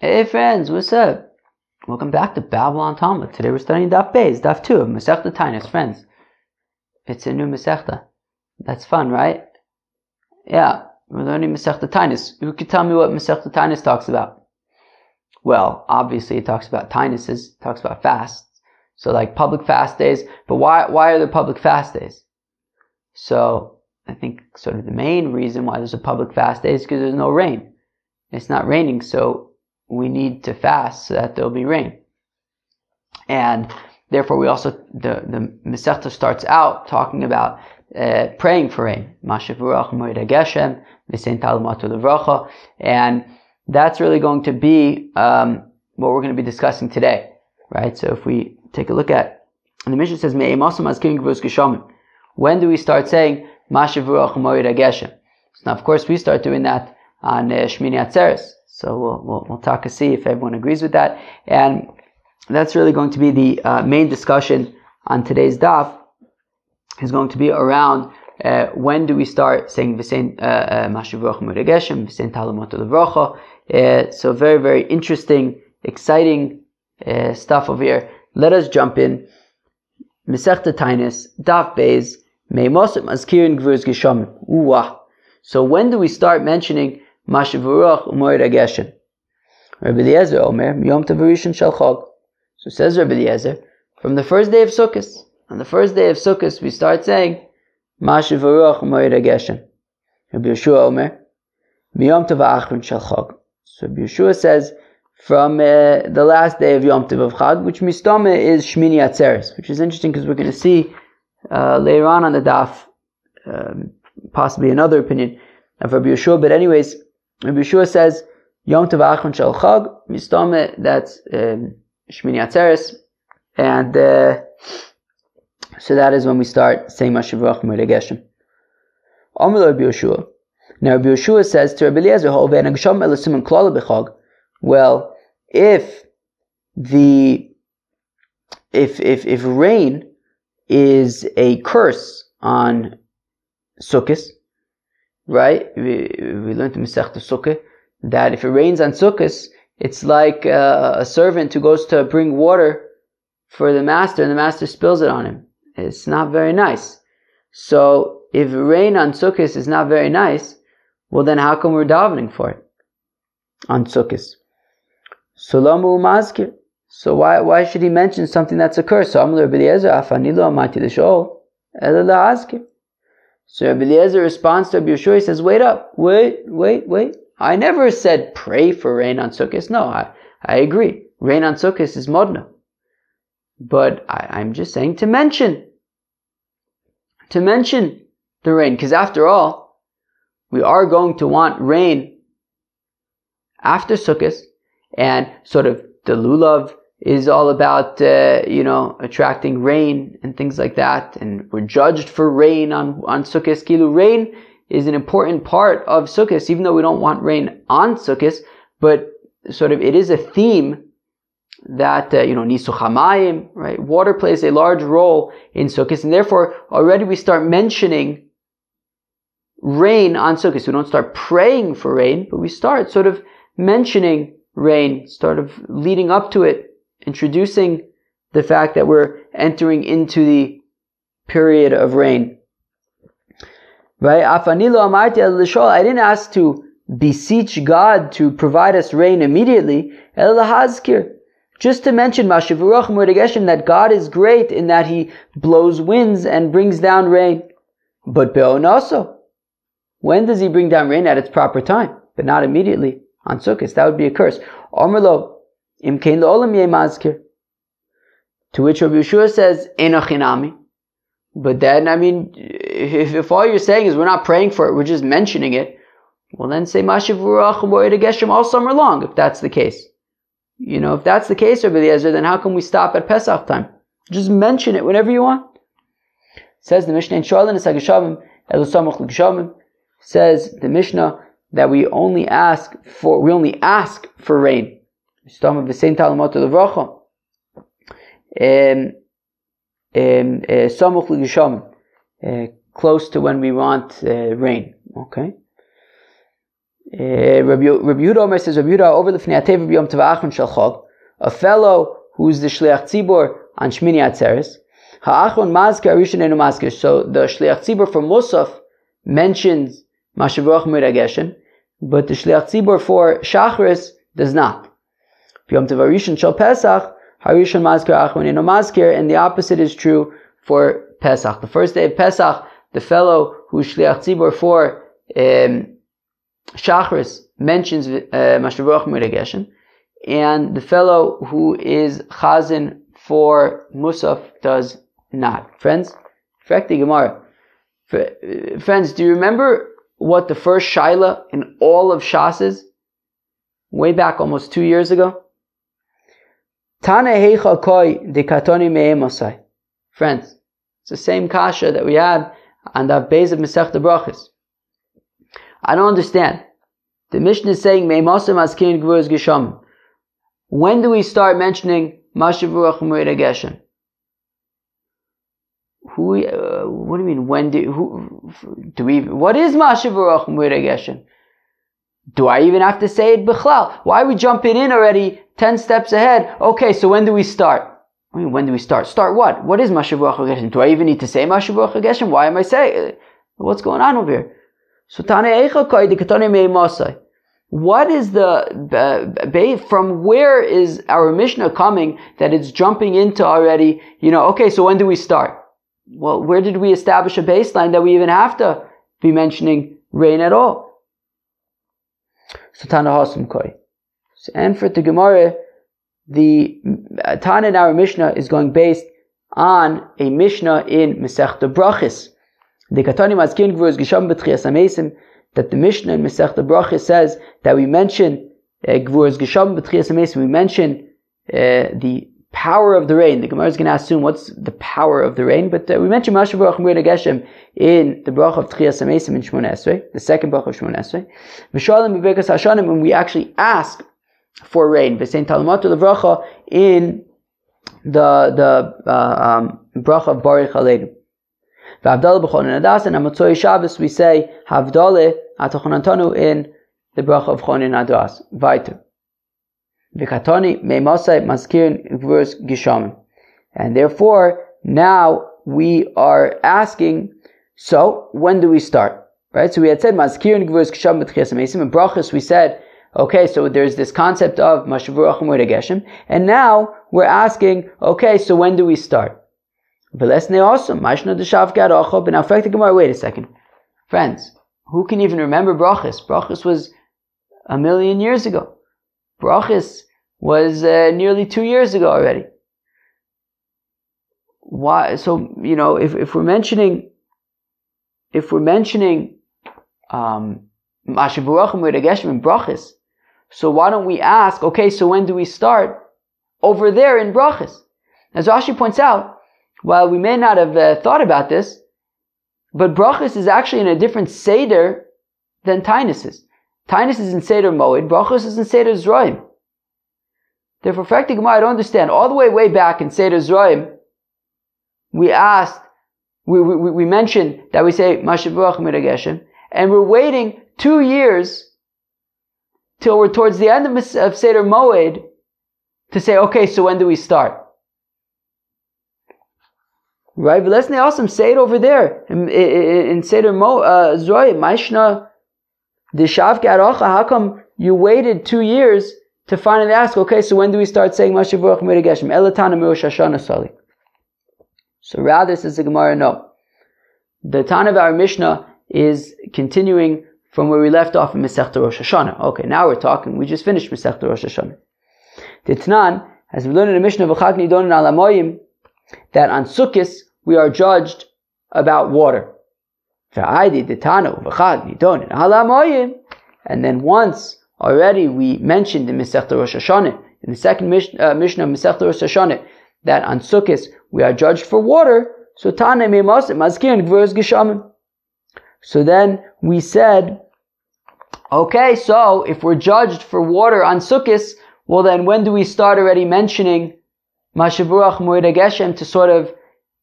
Hey friends, what's up? Welcome back to Babylon Talmud. Today we're studying Daf Beis, Daf 2 of Masechta Taanis. Friends, it's a new Masechta. That's fun, right? Yeah, we're learning Masechta Taanis. Who could tell me what Masechta Taanis talks about? Well, obviously it talks about Tainises, it talks about fasts. So like public fast days, but why, why are there public fast days? So I think sort of the main reason why there's a public fast day is because there's no rain. It's not raining, so we need to fast so that there'll be rain. And therefore, we also the the Masechta starts out talking about uh, praying for rain. And that's really going to be um, what we're going to be discussing today, right? So if we take a look at, and the mission says, when do we start saying now, of course, we start doing that on uh, Shmini Atzeres. So we'll, we'll, we'll talk and see if everyone agrees with that. And that's really going to be the uh, main discussion on today's daf is going to be around uh, when do we start saying V'sein uh, uh, Mashivrach Muregeshem, V'sein Talamot Levrocha. Uh, so very, very interesting, exciting stuff over here. Let us jump in. Mesechta Tainis, Daf Beis, Meimosim Azkirin Gvurz Geshamim. So when do we start mentioning Mashavurach Umoid Ageshen. Rabbi Eliezer Omer, Yom Tavarishon Shalchog. So says Rabbi Eliezer, from the first day of Sukkot, on the first day of Sukkot, we start saying, Mashavurach Umoid Ageshen. Rabbi Yeshua Omer, Yom Tavachron Shalchog. So Rabbi Yeshua says, from uh, the last day of Yom Tov of Chag, which mistame is Shmini Atzeres, which is interesting because we're going to see uh, later on on the daf, um, possibly another opinion of Rabbi Yeshua. But anyways, Rabbi Yeshua says, Yom Tov Achron Shel Chag, Mistame, that's um, Shmini Atzeres, and uh, so that is when we start saying Mashiv Rach Geshem. Amr Rabbi Yeshua. Now Rabbi Yeshua says to Rabbi Eliezer, well, if the if if if rain is a curse on Sukkot, right? We, we learned in Masech Sukkah that if it rains on Sukkot, it's like uh, a servant who goes to bring water for the master and the master spills it on him. It's not very nice. So if rain on Sukkot is not very nice, well then how come we're davening for it on? Solamu mazkir. So why why should he mention something that's a curse? So Eliezer afanilo amati l'shol ela so Rabbi responds to Rabbi he says, wait up, wait, wait, wait. I never said pray for rain on Sukkot. No, I, I agree. Rain on Sukkot is modna. But I, I'm just saying to mention, to mention the rain, because after all, we are going to want rain after Sukkot, and sort of the lulav is all about uh, you know attracting rain and things like that, and we're judged for rain on on Sukkot. Kilu rain is an important part of Sukkot, even though we don't want rain on Sukkot, but sort of it is a theme that uh, you know nisuchamayim, right? Water plays a large role in Sukkot, and therefore already we start mentioning rain on Sukkot. We don't start praying for rain, but we start sort of mentioning rain, sort of leading up to it introducing the fact that we're entering into the period of rain. Right? I didn't ask to beseech God to provide us rain immediately. Just to mention that God is great in that He blows winds and brings down rain. But also, when does He bring down rain at its proper time? But not immediately on Sukkot. That would be a curse. Imkein le'olam yeh mazkir. To which Rabbi Yeshua says, enochinami. But then, I mean, if, if all you're saying is we're not praying for it, we're just mentioning it, well then say Mashiv Geshem all summer long, if that's the case. You know, if that's the case, Rabbi Eliezer, then how can we stop at Pesach time? Just mention it whenever you want. Says the Mishnah in Shalin Sagashavim, Elosamach says the Mishnah that we only ask for, we only ask for rain. Stam v'sein talamot levracha. Samuch l'gisham, close to when we want uh, rain. Okay. Uh, Rabbi Yehuda Omer says, Rabbi Yehuda over the Fnei Yom Tavachon Shal a fellow who's the Shliach Tzibor on Shmini Atzeres, Ha'achron Mazker Rishon Enu Mazker. So the Shliach Tzibor for Musaf mentions Mashavrach Mirageshen, but the Shliach Tzibor for Shachris does not. Yom Tov Shal Pesach, Harishon Mazker Achron Enu Mazker, and the opposite is true for Pesach. The first day of Pesach, the fellow who Shliach Tzibor for um, Shachris mentions uh, Mashavrach Mirageshen, and the fellow who is Chazin for Musaf does not. Friends, Frekti Gemara. Friends, do you remember what the first Shaila in all of Shas is? Way back almost two years ago? Heicha koi de katoni me'emosai. Friends, it's the same kasha that we had on the Beis of Masech Brachis. I don't understand. The Mishnah is saying me'emosai maskirin gvurz gisham. When do we start mentioning Mashavurach Geshem? Who, uh, what do you mean? When do, who, do we, what is Mashavurach Geshem? Do I even have to say it Bechlal? Why are we jumping in already 10 steps ahead? Okay, so when do we start? I mean, when do we start? Start what? What is Mashavurach Geshem? Do I even need to say Mashavurach Geshem? Why am I saying, what's going on over here? So. What is the, uh, from where is our Mishnah coming that it's jumping into already, you know, okay, so when do we start? Well, where did we establish a baseline that we even have to be mentioning rain at all? So Tana Hasam Koi. And for the Gemara, the uh, Tana in our Mishnah is going based on a Mishnah in Masechta Brachis. The Katani Mazkin Gvurz Gisham B'tchias Amesim that the Mishnah in Masech the Bracha says that we mention uh, Gvur's Gesham B'tchias we mention uh, the power of the rain. The Gemara is going to assume what's the power of the rain, but uh, we mentioned Mashav Baruch Geshem in the Bracha of Tchias Amesim in Shmon Esrei, the second Bracha of Shmon Esrei. B'bekas Hashanim, when we actually ask for rain, V'sein Talmatu Levracha in the the uh, um, Bracha of Baruch Aleinu. V'avdala b'chonin adas, and Amatzoi Shabbos we say Havdale atachonantanu in the bracha of chonin adas. Weiter. V'katoni meimosai maskirin gvurs gishamim. And therefore, now we are asking, so when do we start? Right? So we had said maskirin gvurs gishamim b'tchias amesim. In brachas we said, okay, so there's this concept of mashavur achim geshem, and now we're asking, okay, so when do we start? Velesne also, Mashna the Shavgad Achob, and affect the Gemara. Wait a second. Friends, who can even remember Brachis? Brachis was a million years ago. Brachis was uh, nearly two years ago already. Why? So, you know, if, if we're mentioning, if we're mentioning, um, Brachis, so why don't we ask, okay, so when do we start? Over there in Brachis. As Rashi points out, while we may not have uh, thought about this, but brachas is actually in a different seder than tainus is. Tainus is in seder moed, brachas is in seder zroim. Therefore, Frekti Gemara, I don't understand. All the way, way back in Seder Zroim, we asked, we, we, we mentioned that we say Mashavuach Mirageshem, and we're waiting two years till we're towards the end of, Seder Moed to say, okay, so when do we start? Right? But let's also say it over there in, in, Seder Mo uh, Zoy Maishna Arocha. How come you waited two years to finally ask? Okay, so when do we start saying Mashavuach Mirigeshem Elatana Mirosh Hashanah Sali? So rather, says the Gemara, no. The Tan of our Mishnah is continuing from where we left off in Masechta Rosh Hashanah. Okay, now we're talking. We just finished Masechta Rosh Hashanah. The Tanan, as we learned in the Mishnah of Achak Nidon Alamoyim, that on Sukkot we are judged about water. And then once already we mentioned in Masechta Rosh Hashanah, in the second Mishnah, uh, Mishnah of Masechta Rosh Hashanah, that on Sukkot we are judged for water. So. So then we said, okay, so if we're judged for water on Sukkot, well then when do we start already mentioning Mashavurach Moed Geshem to sort of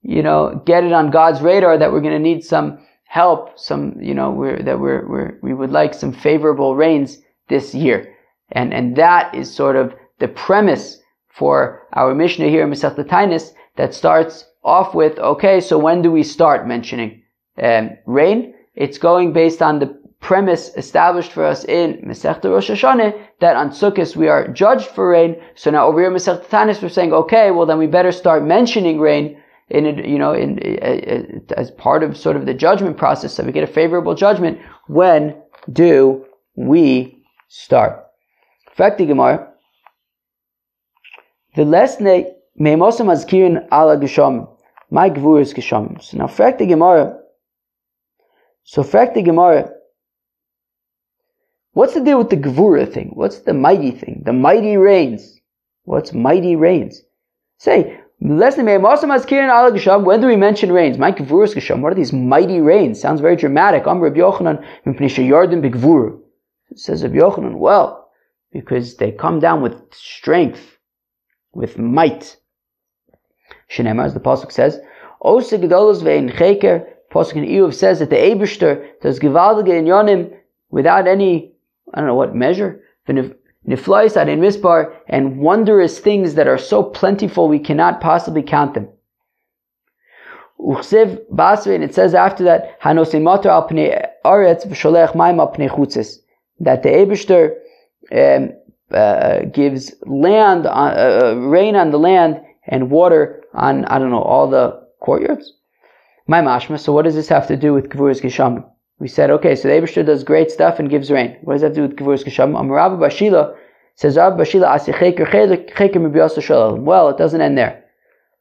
you know, get it on God's radar that we're going to need some help, some, you know, we're, that we're, we're, we would like some favorable rains this year. And, and that is sort of the premise for our Mishnah here in Masech Tainis that starts off with, okay, so when do we start mentioning um, rain? It's going based on the premise established for us in Masechta Rosh Hashanah that on Sukkot we are judged for rain. So now over here in Masechta we're saying, okay, well then we better start mentioning rain in you know in, in, as part of sort of the judgment process so we get a favorable judgment. When do we start? Fakti Gemara. The lesne meimosam azkirin ala gesham. My gvur is gesham. So now fakti Gemara. So fakti Gemara. What's the deal with the Gvura thing? What's the mighty thing? The mighty rains. What's mighty rains? Say, when do we mention rains? My Gvuras Gesham. What are these mighty rains? Sounds very dramatic. Am Rabbi Yochanan Yardim Begvura. Says of Yochanan, well, because they come down with strength, with might. Shenema, as the Pasuk says, Osa Gedolos Ve'in Cheker, Pasuk in Iyuv says that the Eberster does Givaldige Yonim without any I don't know what measure, niflois in misbar, and wondrous things that are so plentiful we cannot possibly count them. Uchsev basve, and it says after that, hanosim matar al pnei aretz v'sholech maim pnei chutzes, that the Eberster um, uh, gives land, on, uh, uh, rain on the land and water on, I don't know, all the courtyards. My mashma, so what does this have to do with Gvuras Geshamim? We said, okay, so the Abishter does great stuff and gives rain. What does that do with Gevurus Kisham? Amarabba Bashila says, Rabbi Bashila Well, it doesn't end there.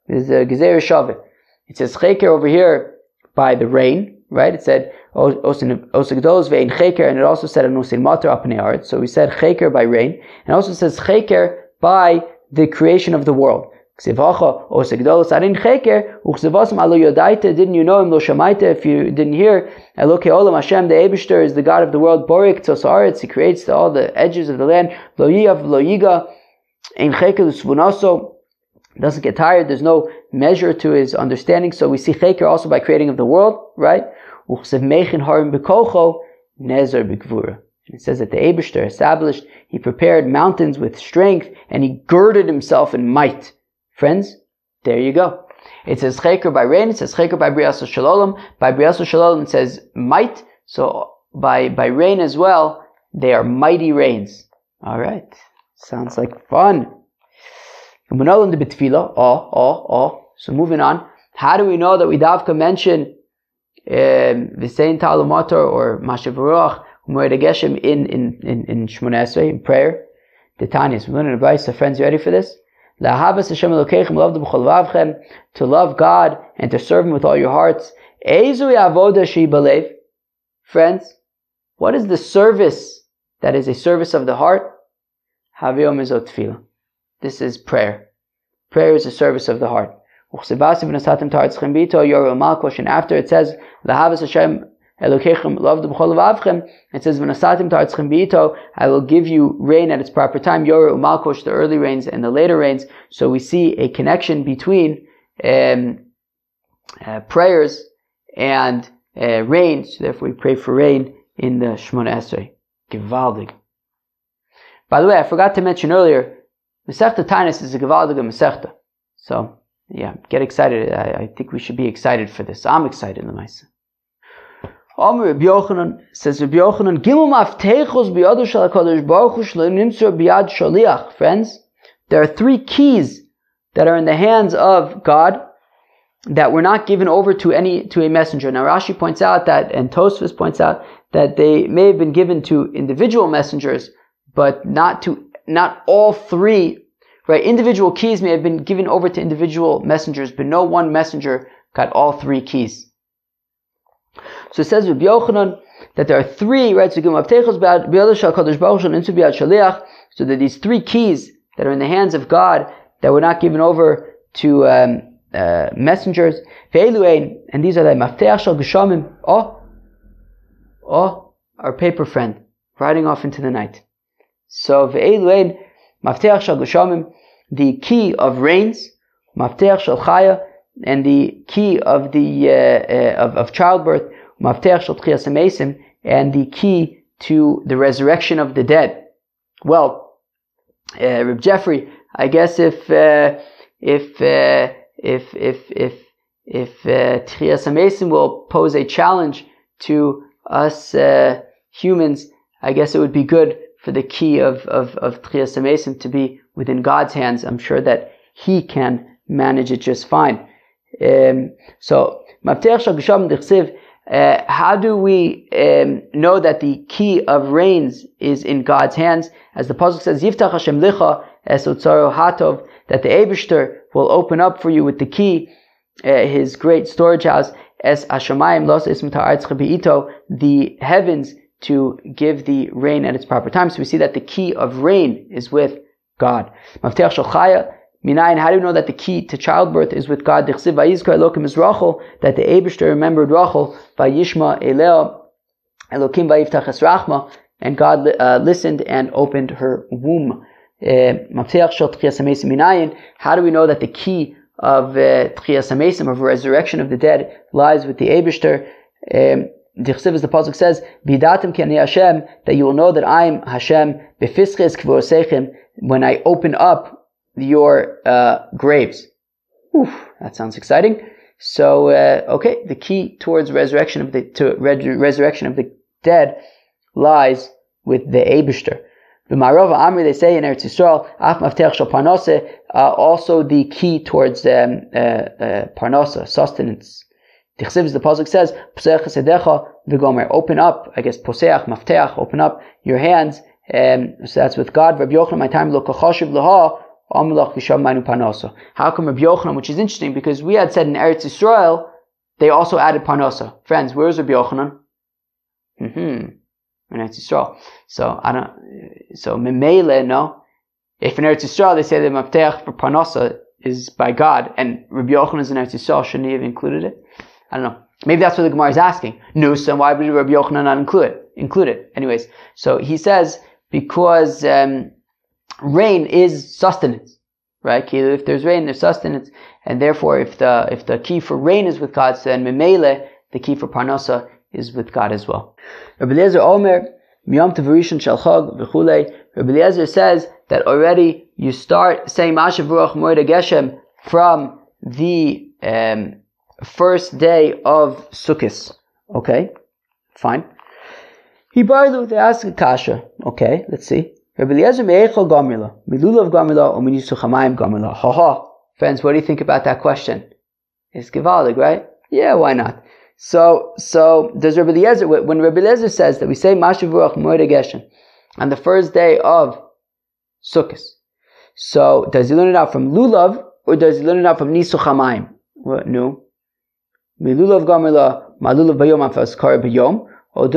There's a Gezer Shavit. It says cheker over here by the rain, right? It said osagdos vein cheker, and it also said anusin matar apnei So we said cheker by rain, and also says cheker by the creation of the world. Didn't you know him, if you didn't hear, Eloke Olam Hashem, the Abishter is the God of the world, Borik Tosaretz, he creates all the edges of the land, Lo Yiav, Lo Yiga, Ein doesn't get tired, there's no measure to his understanding, so we see Cheker also by creating of the world, right? Uchsev Mechin Harim Bekocho, Nezer Bikvura. It says that the Abishter established, he prepared mountains with strength, and he girded himself in might. Friends, there you go. It says cheker by rain, it says cheker by briasu shalom. By briasu shalom it says might. So by, by rain as well, they are mighty rains. Alright. Sounds like fun. Oh, oh, oh. So moving on. How do we know that we davka mention Visein um, Talumator or Mashavarach Geshem in in in in Shmonesrei in prayer? The Tanyas. We learn advice. So friends, you ready for this? Hashem love the to love God and to serve Him with all your hearts. Friends, what is the service that is a service of the heart? Haviyom This is prayer. Prayer is a service of the heart. And after it says, Hashem Elokechem loved b'chol avchem. It says, "V'nasatim tartzchem b'ito." I will give you rain at its proper time. Yora umalkosh, the early rains and the later rains. So we see a connection between um, uh, prayers and uh, rain. So therefore, we pray for rain in the Shemona Esrei. Givaldig. By the way, I forgot to mention earlier, Masechta Tainus is a Givaldig Masechta. So, yeah, get excited. I, I, think we should be excited for this. I'm excited, the Lemaisa. Amr Rabbi Yochanan says Rabbi Yochanan Biyadu Hakadosh Baruch Hu Nimtzur Biyad. Friends, there are three keys that are in the hands of God that were not given over to any to a messenger. Now Rashi points out that, and Tosfos points out that they may have been given to individual messengers, but not to not all three. Right, individual keys may have been given over to individual messengers, but no one messenger got all three keys. So it says Rabbi Yochanan that there are three, right? So So that these three keys that are in the hands of God that were not given over to um, uh, messengers. And these are the Maftech Shal Geshamim. Oh, oh, our paper friend, riding off into the night. So Ve'eluein, Maftech Shal Geshamim, the key of rains, Maftech Shal Chaya, and the key of the uh, uh, of, of childbirth. and the key to the resurrection of the dead. Well, uh, Reb Jeffrey, I guess if uh, if uh, if if if if uh, Tchias will pose a challenge to us uh, humans, I guess it would be good for the key of of of Tchias to be within God's hands. I'm sure that He can manage it just fine. Um, so, uh, how do we um, know that the key of rains is in God's hands? As the pasuk says, "Yiftach Hashem licha es hatov," that the Eibushter will open up for you with the key, uh, His great storage house, es Hashemayim los ism the heavens to give the rain at its proper time. So we see that the key of rain is with God. Maftech Shalchaya Minayin, how do you know that the key to childbirth is with God? That the Abishter remembered Rachel by Yishma Eleo Elokim Vayiftachas Rachma, and God uh, listened and opened her womb. Uh, how do we know that the key of uh, of resurrection of the dead, lies with the Abishter? Um, as the pasuk says, "Bidatim ki Hashem," that you will know that I am Hashem. Befisches when I open up your uh, graves. Oof, that sounds exciting. So, uh, okay, the key towards resurrection of the to re- resurrection of the dead lies with the Abishter. The Marova Amri, they say in Eretz Yisrael, uh, also the key towards um, uh, uh, Parnasa, sustenance. Tichsiv, the Pasuk says, Poseach Sedecha v'gomer, open up, I guess, Poseach, Mafteach, open up your hands, um, so that's with God. Rabbi Yochanan, my time, lo kachashiv laha, how come Rabbi Yochanan, which is interesting because we had said in Eretz Yisrael, they also added Parnasa. Friends, where's Rabbi Yochanan? Mm-hmm. In Eretz Yisrael. So, I don't, so Memele, no. If in Eretz Yisrael they say the Mafteach for Parnasa is by God, and Rabbi Yochanan is in Eretz Yisrael, shouldn't he have included it? I don't know. Maybe that's what the Gemara is asking. No, so why would Rabbi Yochanan not include it? Include it. Anyways, so he says, because, um, rain is sustenance, right? If there's rain, there's sustenance, and therefore, if the if the key for rain is with God, then memele, the key for parnasa is with God as well. Rabbi Eliezer Omer, miyam tavarishon shalchag v'chulei. Rabbi Eliezer says that already you start saying Mashav Ruach Moed Geshem from the um, first day of Sukkot. Okay, fine. He they ask kasha. Okay, let's see. Rabbi Eliezer me'echol gamrila, milulav gamrila, or minisu chamayim gamrila. Ha ha. Friends, what do you think about that question? It's gewaldig, right? Yeah, why not? So, so does Rabbi Eliezer, when Rabbi Eliezer says that we say Mashav Ruach Moed Geshem on the first day of Sukkot, so does he learn it out from Lulav or does he learn it out from Nisu Chamayim? What? No. Milulav Gamrila, Malulav Bayom Afas Kar Bayom, let's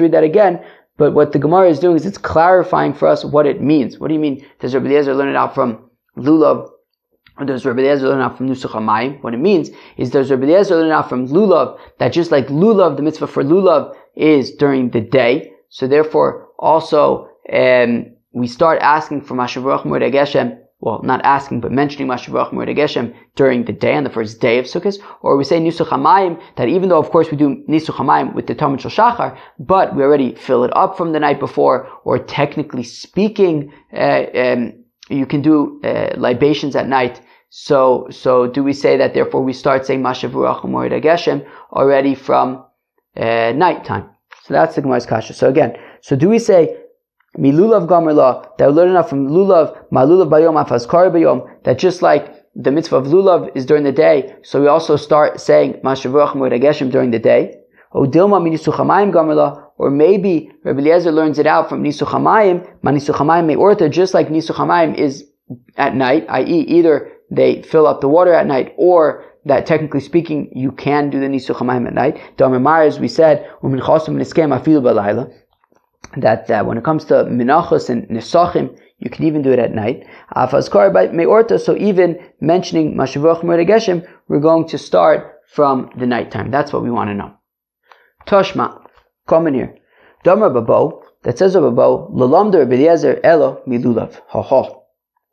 read that again. But what the Gemara is doing is it's clarifying for us what it means. What do you mean? Does Rabbi Eliezer learn it out from lulav, or does Rabbi Eliezer learn out from nusach hamayim? What it means is does Rabbi Eliezer learn out from lulav that just like lulav, the mitzvah for lulav is during the day. So therefore, also um, we start asking for Mashav Geshem well, not asking, but mentioning Mashiach Geshem during the day, on the first day of Sukkot, or we say Nisuch Hamayim, that even though, of course, we do Nisuch Hamayim with the Talmud Shachar, but we already fill it up from the night before, or technically speaking, uh, um, you can do uh, libations at night. So, so do we say that therefore we start saying Mashavuach Geshem already from uh, nighttime? So that's the Gemara's kasha. So again, so do we say milulav gamerla, that we learn enough from lulav, malulav bayom afazkar bayom, that just like the mitzvah of lulav is during the day, so we also start saying mashavuach geshem during the day. O dilma minisuchamayim gamerla, or maybe Rabbi Eliezer learns it out from nisuchamayim, manisuchamayim me'orta, just like nisuchamayim is at night, i.e. either they fill up the water at night, or that technically speaking, you can do the nisuchamayim at night. Damar as we said, afilu that uh, when it comes to minachos and nesachim, you can even do it at night. Afazkar by meorta, so even mentioning mashavach geshem, we're going to start from the nighttime. That's what we want to know. Toshma, in here. Damar babo, that says babo, lalamder b'eliezer elo milulav. Ha ha.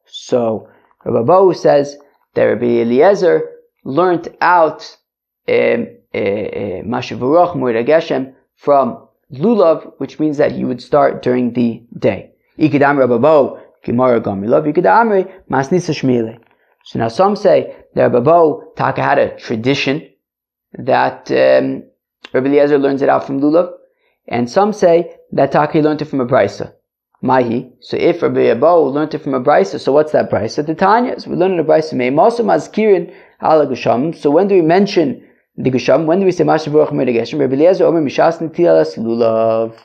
So, Rababo says that Rabbi Eliezer learned out um, uh, uh, Mashavuroch from Lulav, which means that he would start during the day. Ikidam Rababo, Gemara Gamilav, Ikidamri, Masnisa Shmile. So now some say that Rababo Taka had a tradition that um, Rabbi Eliezer learns it out from Lulav, and some say that Taka learned it from a brisa. Mahi. So if Rabbi Abo learned it from a brisa, so what's that brisa? The Tanya. So we learn in a brisa. So when do we mention the gusham? When do we say Mashav Baruch? Rabbi Eliezer Omer Mishas Nitilas Lulav.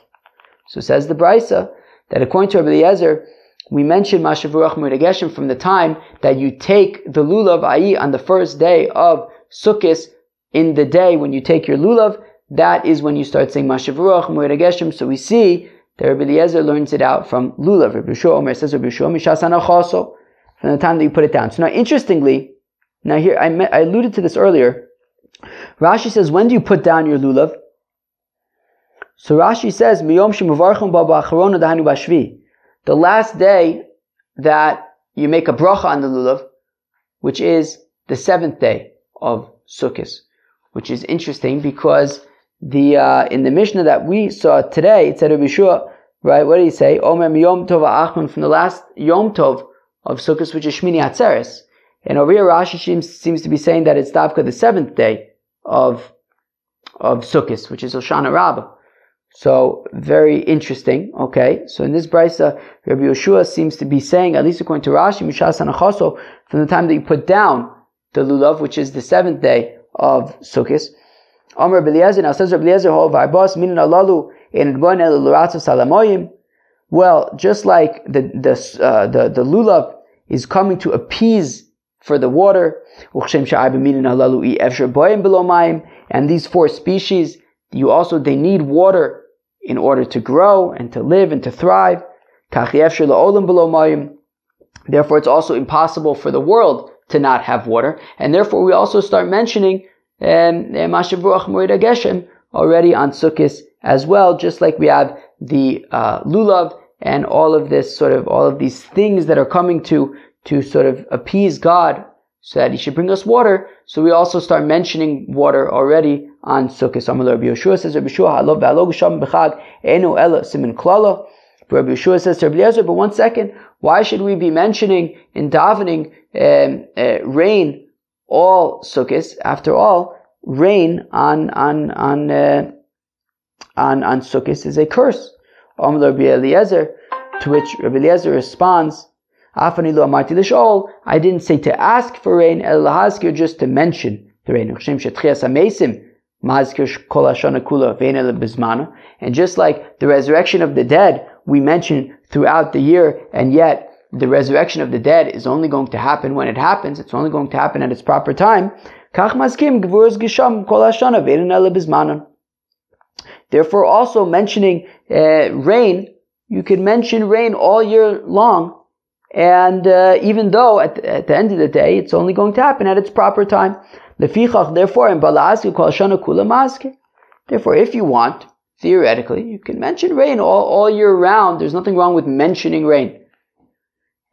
So says the brisa that according to Rabbi Eliezer, we mention Mashav Baruch from the time that you take the lulav, i.e., on the first day of Sukkot, in the day when you take your lulav, that is when you start saying Mashav Baruch. So we see that Rabbi Eliezer learns it out from lulav. Rabbi Shua Omer says Rabbi Shua Mishasana Chaso from the time that you put it down. So now, interestingly, now here I, met, I alluded to this earlier. Rashi says, when do you put down your lulav? So Rashi says, Miyom shemuvarchim baba dahanu bashvi. The last day that you make a bracha on the lulav, which is the seventh day of Sukkot, which is interesting because the uh, in the Mishnah that we saw today, it said Rabbi Shua, right? What did he say? Omer Yom Tov Achman from the last Yom Tov of Sukkot, which is Shmini Atzeres. And over here, Rashi seems, seems to be saying that it's Davka the seventh day of of Sukkot, which is Hoshana Rabbah. So very interesting. Okay, so in this brisa, Rabbi Yeshua seems to be saying, at least according to Rashi, Mishas Anachaso, from the time that you put down the lulav, which is the seventh day of Sukkot, Amr Beliezer, now says Beliezer, Ho Varbos, Minin Alalu, in Salamoyim. Well, just like the, the, uh, the, the lulav is coming to appease for the water, and these four species, you also, they need water in order to grow and to live and to thrive. Therefore, it's also impossible for the world to not have water. And therefore, we also start mentioning um, Geshem already on Sukkot as well, just like we have the uh, lulav and all of this sort of all of these things that are coming to to sort of appease God so that He should bring us water. So we also start mentioning water already on Sukkot. Amalur Rabbi Yeshua says Rabbi Yeshua halov ba'alog sham b'chag enu ela simin klala. Rabbi Yeshua says to Rabbi Eliezer, but one second, why should we be mentioning in davening um, uh, rain all sukkahs. After all, rain on on on uh, on on sukkahs is a curse. Rabbi Eliezer, to which Rabbi Eliezer responds, I didn't say to ask for rain, el just to mention the rain. And just like the resurrection of the dead, we mention throughout the year, and yet the resurrection of the dead is only going to happen when it happens. It's only going to happen at its proper time. Therefore, also mentioning uh, rain, you can mention rain all year long, and uh, even though at the, at the, end of the day, it's only going to happen at its proper time. Therefore, in Balaski, call Shana Kula. Therefore, if you want, theoretically, you can mention rain all, all year round. There's nothing wrong with mentioning rain.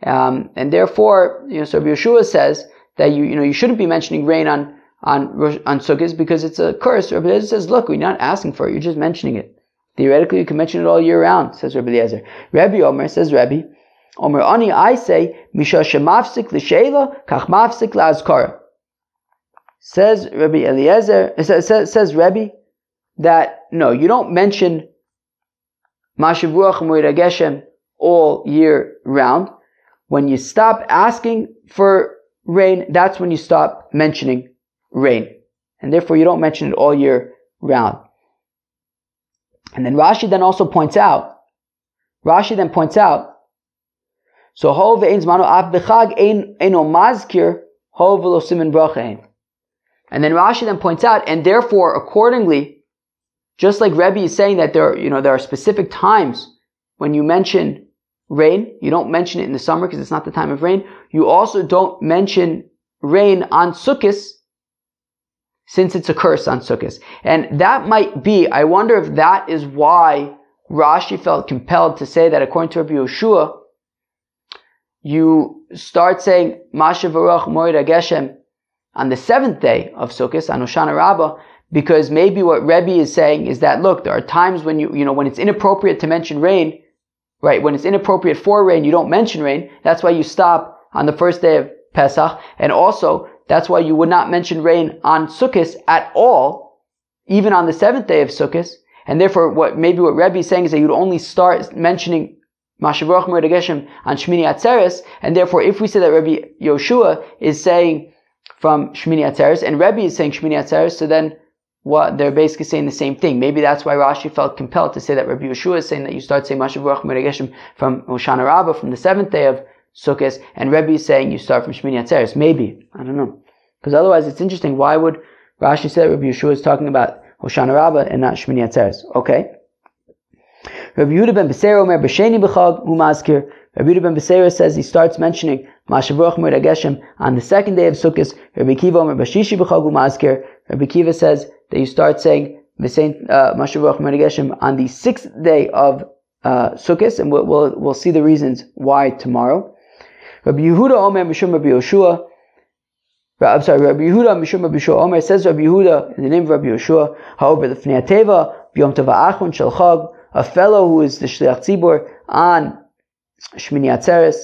Um, and therefore, you know, so Yeshua says that you, you know, you shouldn't be mentioning rain on, on, on Sukkot because it's a curse. Rabbi Eliezer says, look, we're not asking for it, you're just mentioning it. Theoretically, you can mention it all year round, says Rabbi Eliezer. Rabbi Omer says, Rabbi, Omer Ani, I say, Misha Shemafsik l'sheila, kach mafsik la'azkara. Says Rabbi Eliezer, says, says, says Rabbi, that, no, you don't mention Mashavuach Geshem all year round. When you stop asking for rain, that's when you stop mentioning rain. And therefore you don't mention it all year round. And then Rashi then also points out, Rashi then points out, so ho ve'ein zmano af b'chag ein eno mazkir ho v'lo simin bracha And then Rashi then points out, and therefore accordingly, just like Rebbe is saying that there, you know, there are specific times when you mention rain. You don't mention it in the summer because it's not the time of rain. You also don't mention rain on Sukkot since it's a curse on Sukkot. And that might be, I wonder if that is why Rashi felt compelled to say that according to Rabbi Yeshua, you start saying Masha Baruch Geshem on the seventh day of Sukkot, on Hoshana Rabbah, because maybe what Rebbe is saying is that look, there are times when you you know when it's inappropriate to mention rain, right? When it's inappropriate for rain, you don't mention rain. That's why you stop on the first day of Pesach, and also that's why you would not mention rain on Sukkot at all, even on the seventh day of Sukkot. And therefore, what maybe what Rebbe is saying is that you'd only start mentioning Mashavrach Geshem on Shmini Atzeres, and therefore, if we say that Rebbe Yoshua is saying from Shmini Atzeres, and Rebbe is saying Shmini Atzeres, so then what they're basically saying the same thing. Maybe that's why Rashi felt compelled to say that Rabbi Yeshua is saying that you start saying Mashav Ruach Geshem from Hoshana Rabbah, from the seventh day of Sukkot, and Rebbe is saying you start from Shmini Atzeres. Maybe. I don't know. Because otherwise it's interesting. Why would Rashi say that Rabbi Yeshua is talking about Hoshana Rabbah and not Shmini Atzeres? Okay. Rabbi Yehuda ben Beseira Omer B'Sheni B'Chag Umazkir. Rabbi Yehuda ben Beseira says he starts mentioning Mashavruch Moed Geshem on the second day of Sukkot. Rabbi Kiva Omer B'Shishi B'Chag Umazkir. Rabbi Kiva says that you start saying uh, Mashavruch Moed Geshem on the sixth day of uh, Sukkot, and we'll, we'll, we'll see the reasons why tomorrow. Rabbi Yehuda Omer Mishum Rabbi Yoshua. I'm sorry, Rabbi Yehuda Mishum Rabbi Yoshua Omer says Rabbi Yehuda in the name of Rabbi Yoshua. However, the Fnei Teva B'Yom Tov Achon Shel Chag a fellow who is the Shliach Tzibur on Shmini Atzeres,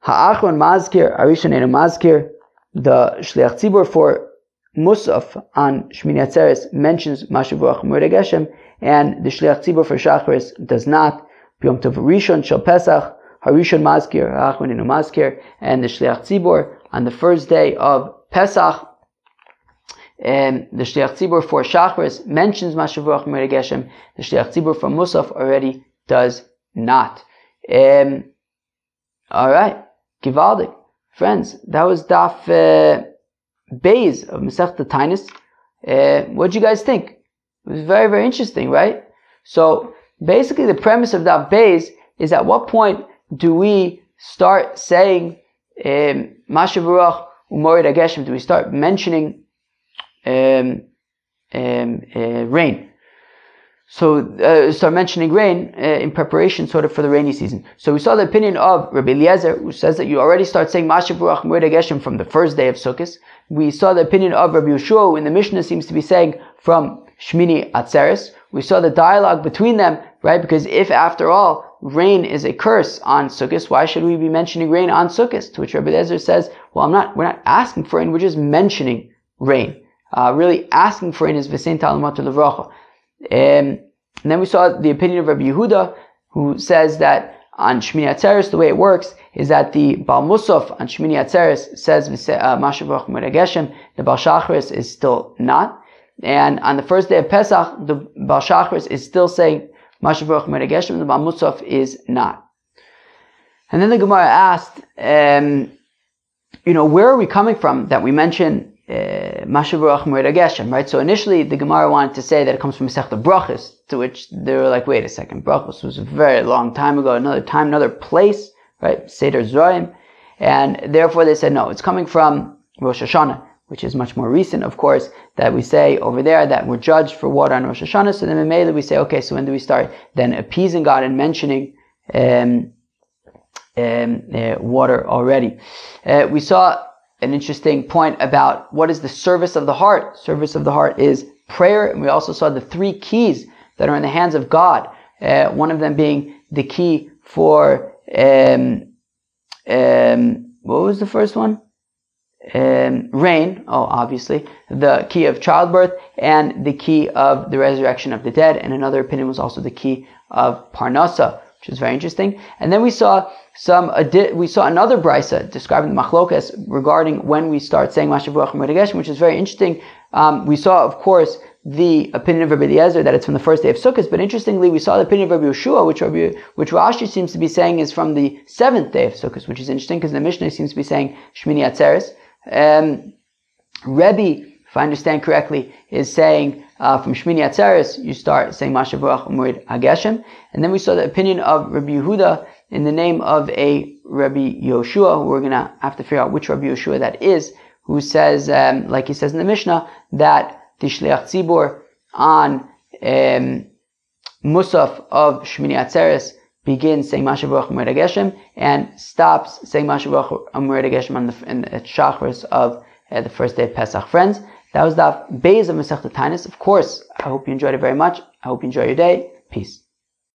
Ha'achron Mazkir, Arishon Enu Mazkir, the Shliach Tzibur for Musaf on Shmini Atzeres mentions Mashavuach Geshem, and the Shliach Tzibur for Shacharis does not. Yom Tov Rishon Shel Pesach, Harishon Mazkir, Ha'achron Mazkir, and the Shliach Tzibur on the first day of Pesach um, the Shliach Tzibur for Shachris mentions Mashavuach Geshem. The Shliach Tzibur for Musaf already does not. Um, all right, Givaldik, friends. That was Daf uh, Beis of Masech Tainus. Uh, what do you guys think? It was very very interesting, right? So basically, the premise of Daf Beis is at what point do we start saying um, Mashavuach Umorid Geshem? Do we start mentioning um, um, uh, rain. So uh, start mentioning rain uh, in preparation, sort of for the rainy season. So we saw the opinion of Rabbi Eliezer, who says that you already start saying Mashiv Ruach Geshem from the first day of Sukkot. We saw the opinion of Rabbi Yeshua, who in the Mishnah seems to be saying from Shmini Atzeres. We saw the dialogue between them, right? Because if after all rain is a curse on Sukkot, why should we be mentioning rain on Sukkot? To which Rabbi Eliezer says, well, I'm not, we're not asking for rain, we're just mentioning rain uh, really asking for in his Visin Talamat Levracha. Um, and then we saw the opinion of Rabbi Yehuda, who says that on Shmini Atzeres, the way it works is that the Baal Musaf on Shmini Atzeres says uh, Mashavach Geshem, the Baal Shachris is still not. And on the first day of Pesach, the Baal Shachris is still saying Mashavach Geshem, the Baal Musaf is not. And then the Gemara asked, um, you know, where are we coming from that we mention uh, Mashavuach Geshem, right? So initially the Gemara wanted to say that it comes from Masechta Brachas, to which they were like, wait a second, Brachas was a very long time ago, another time, another place, right? Seder Zorim. And therefore they said, no, it's coming from Rosh Hashanah, which is much more recent, of course, that we say over there that we're judged for water on Rosh Hashanah. So then Mele we say, okay, so when do we start then appeasing God and mentioning um, um, uh, water already? Uh, we saw an interesting point about what is the service of the heart. Service of the heart is prayer, and we also saw the three keys that are in the hands of God. Uh, one of them being the key for um, um, what was the first one? Um, rain. Oh, obviously the key of childbirth and the key of the resurrection of the dead. And another opinion was also the key of parnasa, which is very interesting. And then we saw some we saw another brisa describing the machlokas regarding when we start saying Mashav Ruach which is very interesting. Um, we saw, of course, the opinion of Rabbi Eliezer that it's from the first day of Sukkot, but interestingly, we saw the opinion of Rabbi Yeshua, which Rabbi, which Rashi seems to be saying is from the seventh day of Sukkot, which is interesting because the Mishnah seems to be saying Shmini Atzeres. Um, Rebbe, if I understand correctly, is saying uh, from Shmini Atzeres, you start saying Mashav Ruach Umurid Hageshem. And then we saw the opinion of Rabbi Yehuda in the name of a Rabbi Yoshua, who we're going to have to figure out which Rabbi Yoshua that is, who says, um, like he says in the Mishnah, that the Shliach Tzibur on um, Musaf of Shmini Atzeres begins saying Masha Baruch Geshem and stops saying Masha Baruch Geshem on the, in the Shachris of uh, the first day of Pesach. Friends, that was the Beis of Masech Of course, I hope you enjoyed it very much. I hope you enjoy your day. Peace.